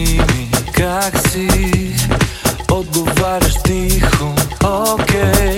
mi kak si Odgovaraš tihom, okej okay.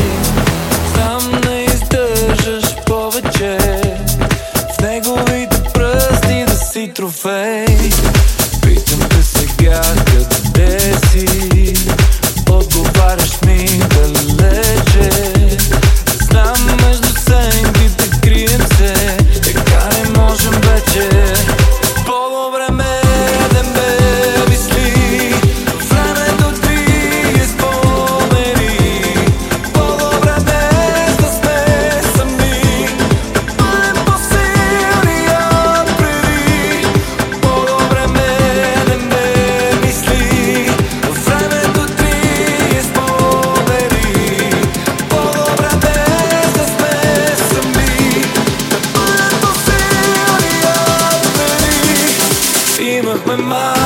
with my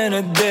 And a day.